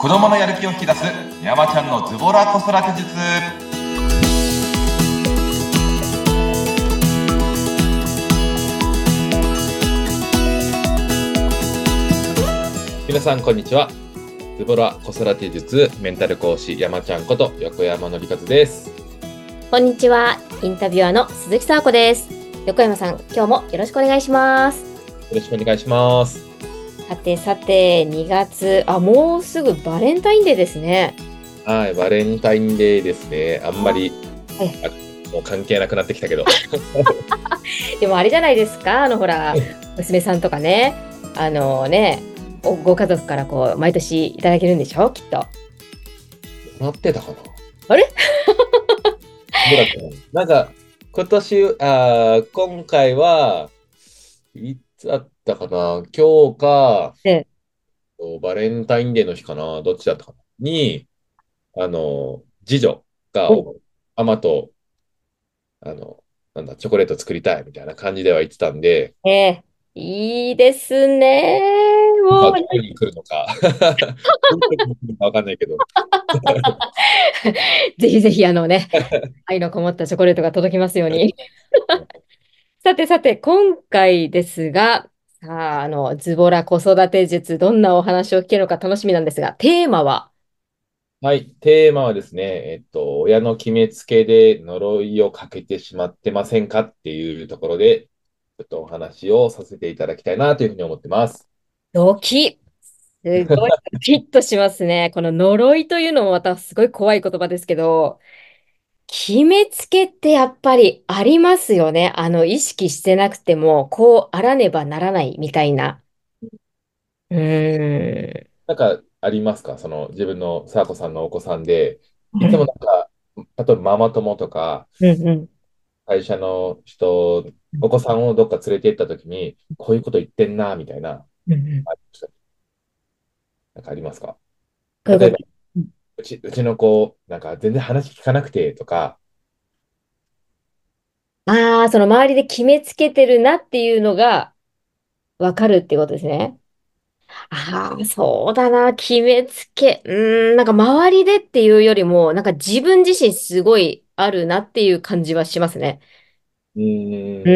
子供のやる気を引き出す山ちゃんのズボラ子育て術皆さんこんにちはズボラ子育て術メンタル講師山ちゃんこと横山のりかずですこんにちは。インタビュアーの鈴木沙子です。横山さん、今日もよろしくお願いします。よろしくお願いしますさてさて、2月、あ、もうすぐバレンタインデーですね。はいバレンタインデーですね。あんまりもう関係なくなってきたけど。でもあれじゃないですか、あのほら、娘さんとかね、あのね、おご家族からこう、毎年いただけるんでしょきっと。なってたかな？あれ？どうだったかななんか今年あー今回はいつだったかな。今日か、ええ。バレンタインデーの日かな。どっちだったかな。にあの次女がお。アマとあのなんだチョコレート作りたいみたいな感じでは言ってたんで、ええ。いいですね。もう。どこに来るのか。わかんないけど。ぜひぜひあのね、愛のこもったチョコレートが届きますように。さてさて、今回ですが、さあ、あの、ズボラ子育て術、どんなお話を聞けるのか楽しみなんですが、テーマは、はい、テーマはですね、えっと、親の決めつけで呪いをかけてしまってませんかっていうところで、ちょっとお話をさせていただきたいなというふうに思ってます。ドキすごいッとしますね。この呪いというのもまたすごい怖い言葉ですけど、決めつけってやっぱりありますよね。あの、意識してなくても、こうあらねばならないみたいな。うーん。なんかありますか？その自分のさあこさんのお子さんで、いつもなんか、例えばママ友とか、うんうん。会社の人、お子さんをどっか連れて行った時に、こういうこと言ってんな、みたいな、うんうんあなんかありますか？例えば、うち、うちの子、なんか全然話聞かなくてとか、ああ、その周りで決めつけてるなっていうのがわかるっていうことですね。ああ、そうだな、決めつけ。うーん、なんか周りでっていうよりも、なんか自分自身すごいあるなっていう感じはしますね。うーん、う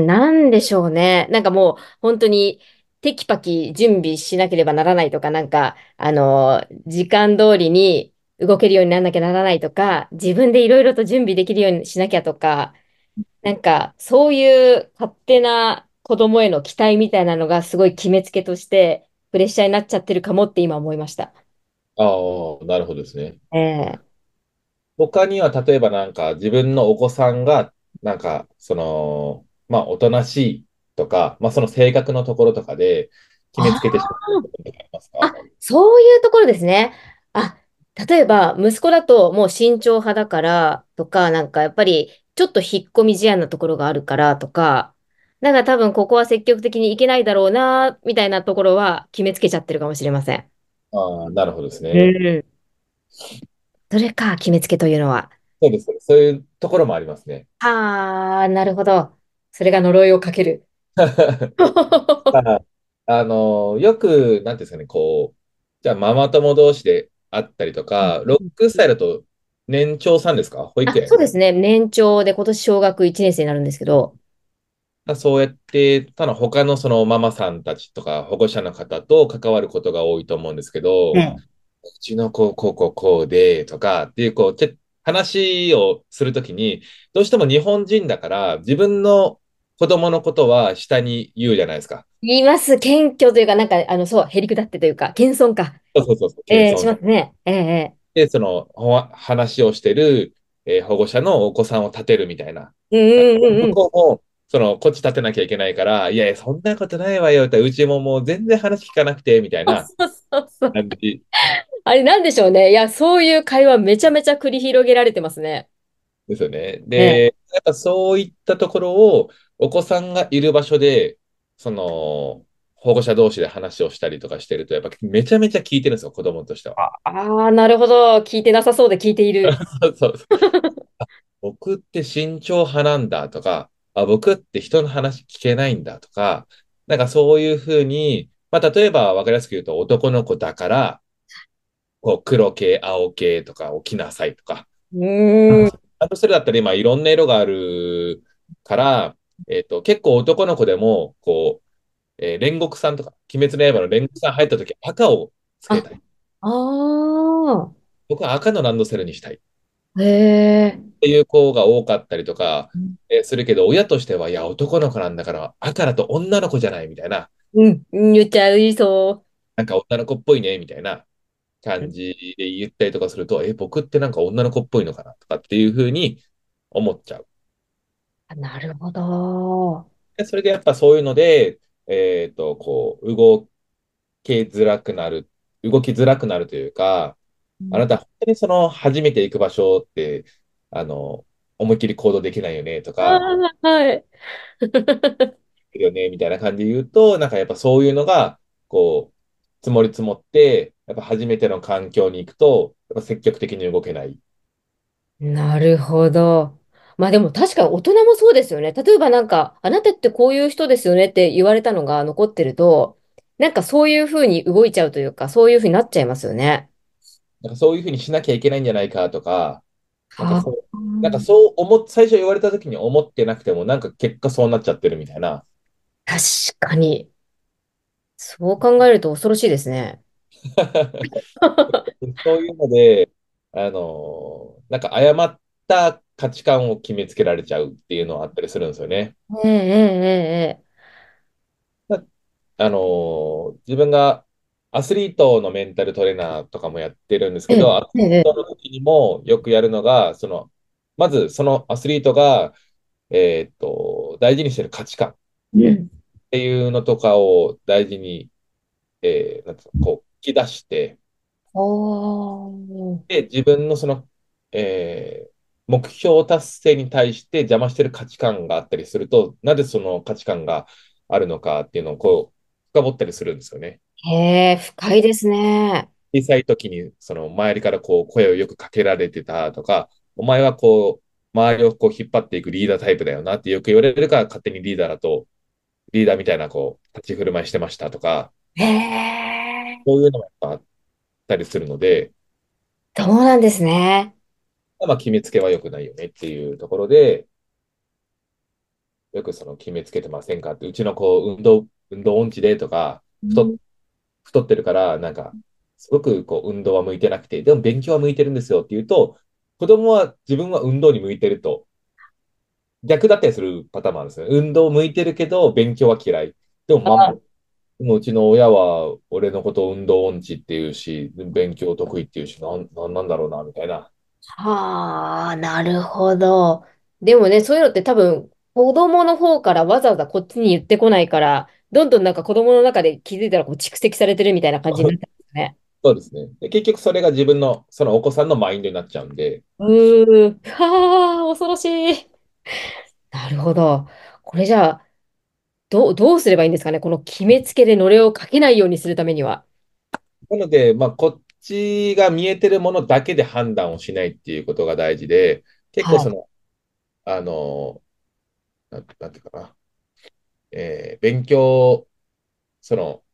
ーん、なんでしょうね。なんかもう本当にテキパキ準備しなければならないとか、なんか、あの、時間通りに動けるようにならなきゃならないとか、自分でいろいろと準備できるようにしなきゃとか、なんか、そういう勝手な子供への期待みたいなのがすごい決めつけとしてプレッシャーになっちゃってるかもって今思いました。ああ、なるほどですね。ええ他には、例えばなんか自分のお子さんが、なんか、その、まあ、おとなしいとか、まあ、その性格のところとかで決めつけてしまうこととかありますか？あ、そういうところですね。あ、例えば、息子だともう慎重派だからとか、なんかやっぱりちょっと引っ込み思案なところがあるからとか、なんか多分ここは積極的にいけないだろうな、みたいなところは決めつけちゃってるかもしれません。ああ、なるほどですね。うん。それか、決めつけというのは。そうです。そういうところもありますね。ああ、なるほど。それが呪いをかける。ああの、よく、なんていうんですかね、こう、じゃあママ友同士で会ったりとか、6歳だと年長さんですか？保あ、育園。そうですね。年長で今年小学1年生になるんですけど。そうやって、ただ他のそのママさんたちとか保護者の方と関わることが多いと思うんですけど、うん。うちの子、こう、こう、こうで、とかっていう、こう、話をするときに、どうしても日本人だから、自分の子供のことは下に言うじゃないですか。言います。謙虚というか、なんか、あの、そう、へりくだってというか、謙遜か。そうそうそうそう。ええ謙遜しますね。えええで、その、話をしてる、えー保護者のお子さんを立てるみたいな。えうんうんうんうん。向こうも、その、こっち立てなきゃいけないから、いやいや、そんなことないわよって、うちももう全然話聞かなくて、みたいなそうそうそう。感じあれ、なんでしょうね。いや、そういう会話めちゃめちゃ繰り広げられてますね。ですよね。で、やっぱそういったところを、お子さんがいる場所で、その、保護者同士で話をしたりとかしてると、やっぱめちゃめちゃ聞いてるんですよ、子供としては。ああ、なるほど。聞いてなさそうで聞いている。そうそうあ僕って慎重派なんだとか、あ、僕って人の話聞けないんだとか、なんかそういうふうに、まあ、例えば分かりやすく言うと男の子だから、こう黒系、青系とか起きなさいとか。うーん。ドセルだったら今いろんな色があるから、えっと、結構男の子でも、こう、えー煉獄さんとか、鬼滅の刃の煉獄さん入った時赤をつけたい。あ僕は赤のランドセルにしたい。あ。へえ。っていう子が多かったりとかうん、えーするけど、親としては、いや、男の子なんだから赤だと女の子じゃないみたいな、うん。言っちゃいそなんか女の子っぽいねみたいな感じで言ったりとかすると、え、僕ってなんか女の子っぽいのかなとかっていうふうに思っちゃう。う。なるほど。でそれでやっぱそういうので、えっと、こう、動きづらくなる、動きづらくなるというか、あなた本当にその初めて行く場所って、あの、思いっきり行動できないよねとあか、あ、はい。よねみたいな感じで言うと、なんかやっぱそういうのが、こう、積もり積もって、やっぱ初めての環境に行くと、やっぱ積極的に動けない。なるほど。まあでも確かに大人もそうですよね。例えばなんか、あなたってこういう人ですよねって言われたのが残ってると、なんかそういうふうに動いちゃうというか、そういうふうになっちゃいますよね。なんかそういうふうにしなきゃいけないんじゃないかとか、なんかそう、あなんかそう思っ、最初言われた時に思ってなくても、なんか結果そうなっちゃってるみたいな。確かに。そう考えると恐ろしいですね。そういうので、あの、なんか誤った価値観を決めつけられちゃうっていうのはあったりするんですよね。えええええあの、自分がアスリートのメンタルトレーナーとかもやってるんですけえど、アスリートの時にもよくやるのが、その、まずそのアスリートが、えーっと、大事にしてる価値観っうん。ていうのとかを大事に、えーなんうのこう、聞き出して。で、自分のその、えー目標達成に対して邪魔してる価値観があったりすると、なぜその価値観があるのかっていうのをこう、深掘ったりするんですよね。へえ、深いですね。小さい時にその周りからこう声をよくかけられてたとか、お前はこう、周りをこう引っ張っていくリーダータイプだよなってよく言われるから、勝手にリーダーだと、リーダーみたいなこう、立ち振る舞いしてましたとか、へえ、そういうのもやっぱあったりするので、そうなんですね。まあ、決めつけは良くないよねっていうところで、よくその決めつけてませんかって、うちの子、運動、運動音痴でとか、太っ太ってるから、なんか、すごくこう運動は向いてなくて、でも勉強は向いてるんですよって言うと、子供は自分は運動に向いてると、逆だったりするパターンもあるんですよね。運動向いてるけど、勉強は嫌い。でも、もうちの親は俺のことを運動音痴って言うし、勉強得意って言うし、なん、なんなんだろうな、みたいな。はあ、なるほど。でもね、そういうのって多分、子供の方からわざわざこっちに言ってこないから、どんどんなんか子供の中で気づいたらこう蓄積されてるみたいな感じになってますね。そうですね。で、結局それが自分の、そのお子さんのマインドになっちゃうんで、うーん。はあ、恐ろしい。なるほど。これじゃあ、どう、どうすればいいんですかね？この決めつけでのれをかけないようにするためには。なので、まあ、こっちが見えてるものだけで判断をしないっていうことが大事で、結構その、あの、なん、なんていうかな、えー勉強、その、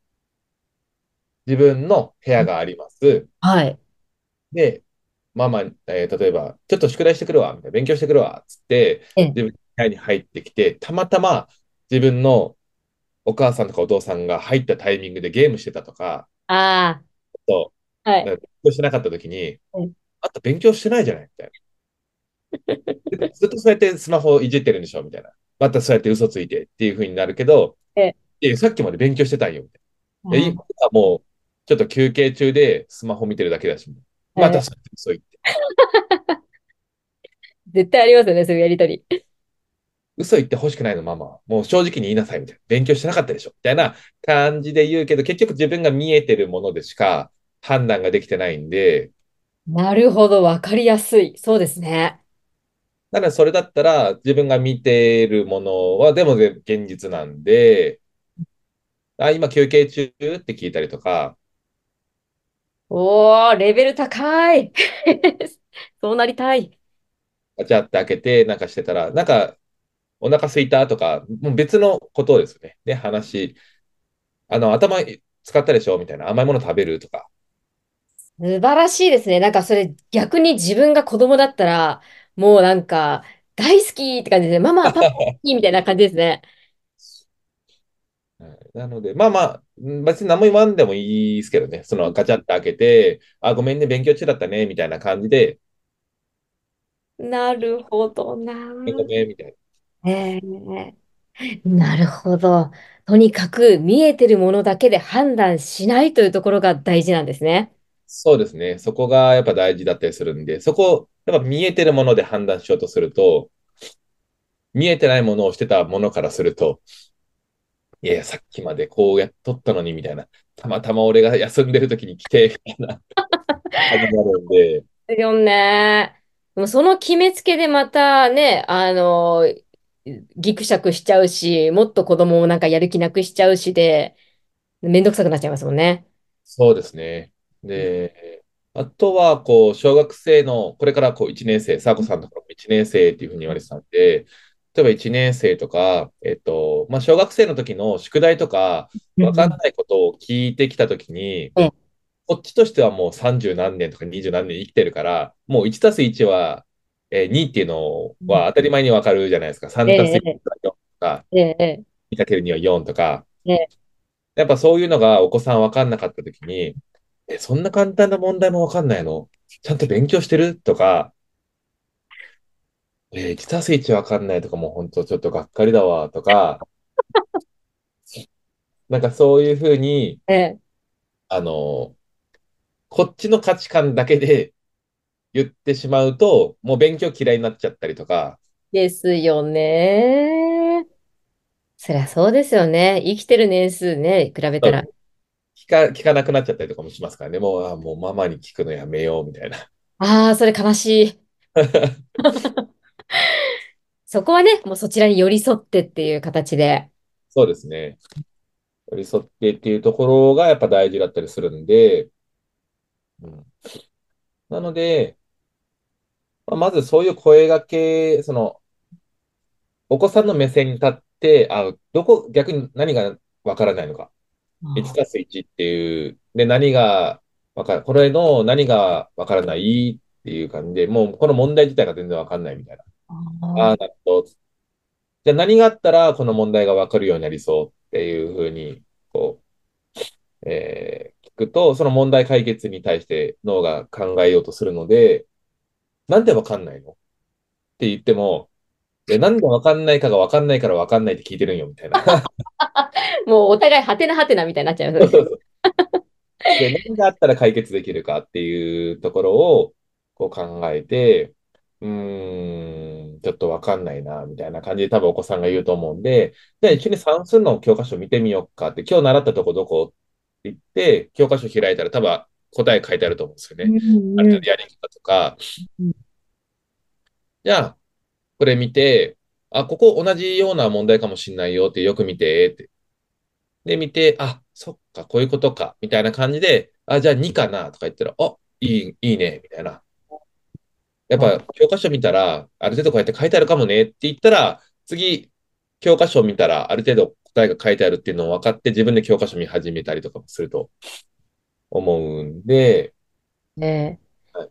自分の部屋があります。はい。で、ママ、えー例えば、ちょっと宿題してくるわ、みたいな、勉強してくるわ、つって、ええ自分の部屋に入ってきて、たまたま自分のお母さんとかお父さんが入ったタイミングでゲームしてたとか、あとあ、はい。勉強してなかった時にうん、あんた勉強してないじゃないみたいな。ずっとそうやってスマホいじってるんでしょみたいな。またそうやって嘘ついてっていう風になるけど、ええさっきまで勉強してたんよ。みたいな。今はもう、ちょっと休憩中でスマホ見てるだけだし、またそうやって嘘言って。絶対ありますよね、そういうやりとり。嘘言って欲しくないの、ママは。もう正直に言いなさい、みたいな。勉強してなかったでしょみたいな感じで言うけど、結局自分が見えてるものでしか判断ができてないんで、なるほど、わかりやすい。そうですね。なので、それだったら、自分が見てるものは、でもで現実なんで、あ、今休憩中って聞いたりとか、おー、レベル高い。そうなりたい。ガチャって開けてなんかしてたら、なんか、お腹空いたとか、もう別のことですよね。で、話、あの、頭使ったでしょみたいな、甘いもの食べるとか、素晴らしいですね。なんかそれ逆に自分が子供だったら、もうなんか大好きって感じですね。ママ、パパ好きみたいな感じですね。はいなので、まあまあ、うん別に何も言わんでもいいですけどね、そのガチャって開けて、あ、ごめんね、勉強中だったね、みたいな感じで、なるほどな。ごめん、みたいな。ええなるほど。とにかく見えてるものだけで判断しないというところが大事なんですね。そうですね、そこがやっぱ大事だったりするんで、そこ、やっぱ見えてるもので判断しようとすると、見えてないものをしてたものからすると、いやいや、さっきまでこうやっとったのに、みたいな。たまたま俺が休んでる時に来て、みたいな感じになるんで、ですよね。でもその決めつけでまたね、あの、ギクシャクしちゃうし、もっと子供もなんかやる気なくしちゃうしで、めんどくさくなっちゃいますもんね。そうですね。で、あとは、こう、小学生の、これからこう1年生、サーコさんとかも1年生っていうふうに言われてたんで、例えば1年生とか、えっと、まあ、小学生の時の宿題とか、わかんないことを聞いてきた時に、うんこっちとしてはもう30何年とか20何年生きてるから、もう1たす1は、えー2っていうのは当たり前にわかるじゃないですか。3たす1は4とか、ええ、え2かける2は4とか。ええ。やっぱそういうのがお子さんわかんなかった時に、え、そんな簡単な問題もわかんないの？ちゃんと勉強してる？とか、えー、1たす1わかんないとかもう本当ちょっとがっかりだわとか、なんかそういうふうに、え、え。あの、こっちの価値観だけで言ってしまうと、もう勉強嫌いになっちゃったりとか、えですよね。そりゃそうですよね。生きてる年数ね、比べたら。聞か、聞かなくなっちゃったりとかもしますからね。もう、あ、もうママに聞くのやめようみたいな。ああ、それ悲しい。そこはね、もうそちらに寄り添ってっていう形で。そうですね。寄り添ってっていうところがやっぱ大事だったりするんで、うん、なので、まあまずそういう声掛け、その、お子さんの目線に立って、あ、どこ、逆に何がわからないのか。1たす1っていう、で、何がわかる、これの何がわからないっていう感じで、もうこの問題自体が全然わかんないみたいな。ああ、なるほど。じゃあ何があったらこの問題がわかるようになりそうっていうふうに、こう、えー聞くと、その問題解決に対して脳が考えようとするので、なんでわかんないの？って言っても、いやなんでわかんないかがわかんないからわかんないって聞いてるんよ、みたいな。もうお互いハテナハテナみたいになっちゃいますで、何があったら解決できるかっていうところをこう考えて、うーん、ちょっとわかんないな、みたいな感じで多分お子さんが言うと思うんで、じゃあ一緒に算数の教科書見てみようかって、今日習ったとこどこ？言って、教科書開いたら多分答え書いてあると思うんですよね。ある程度やり方とかうん。じゃあ、これ見て、あ、ここ同じような問題かもしんないよってよく見て、って。で、見て、あ、そっか、こういうことか、みたいな感じで、あ、じゃあ2かな、とか言ったら、あ、いい、いいね、みたいな。やっぱ、教科書見たら、ある程度こうやって書いてあるかもねって言ったら、次、教科書を見たら、ある程度答えが書いてあるっていうのを分かって、自分で教科書見始めたりとかもすると思うんで、ねはい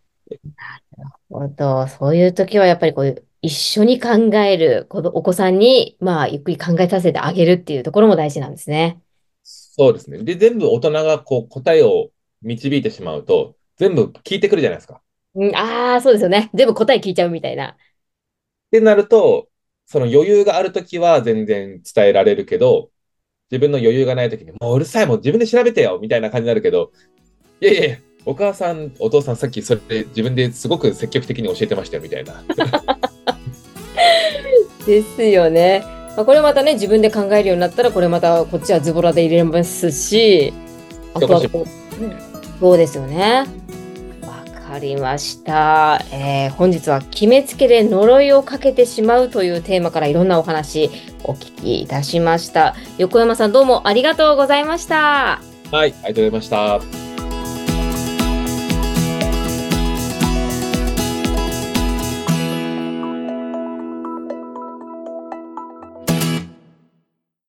なるほど。そういう時はやっぱりこう一緒に考える、このお子さんに、まあ、ゆっくり考えさせてあげるっていうところも大事なんですね。そうですね。で、全部大人がこう答えを導いてしまうと、全部聞いてくるじゃないですか。うん、ああ、そうですよね。全部答え聞いちゃうみたいな。ってなると、その余裕があるときは全然伝えられるけど、自分の余裕がないときに、もううるさい、もう自分で調べてよみたいな感じになるけど、いやいやいや、お母さん、お父さん、さっきそれ自分ですごく積極的に教えてましたよみたいな。ですよね。まあ、これまたね、自分で考えるようになったら、これまたこっちはズボラで入れますし、あとはこう、そうですよね。かりました。えー本日は決めつけで呪いをかけてしまうというテーマからいろんなお話お聞きいたしました。横山さんどうもありがとうございました。はい、ありがとうございました。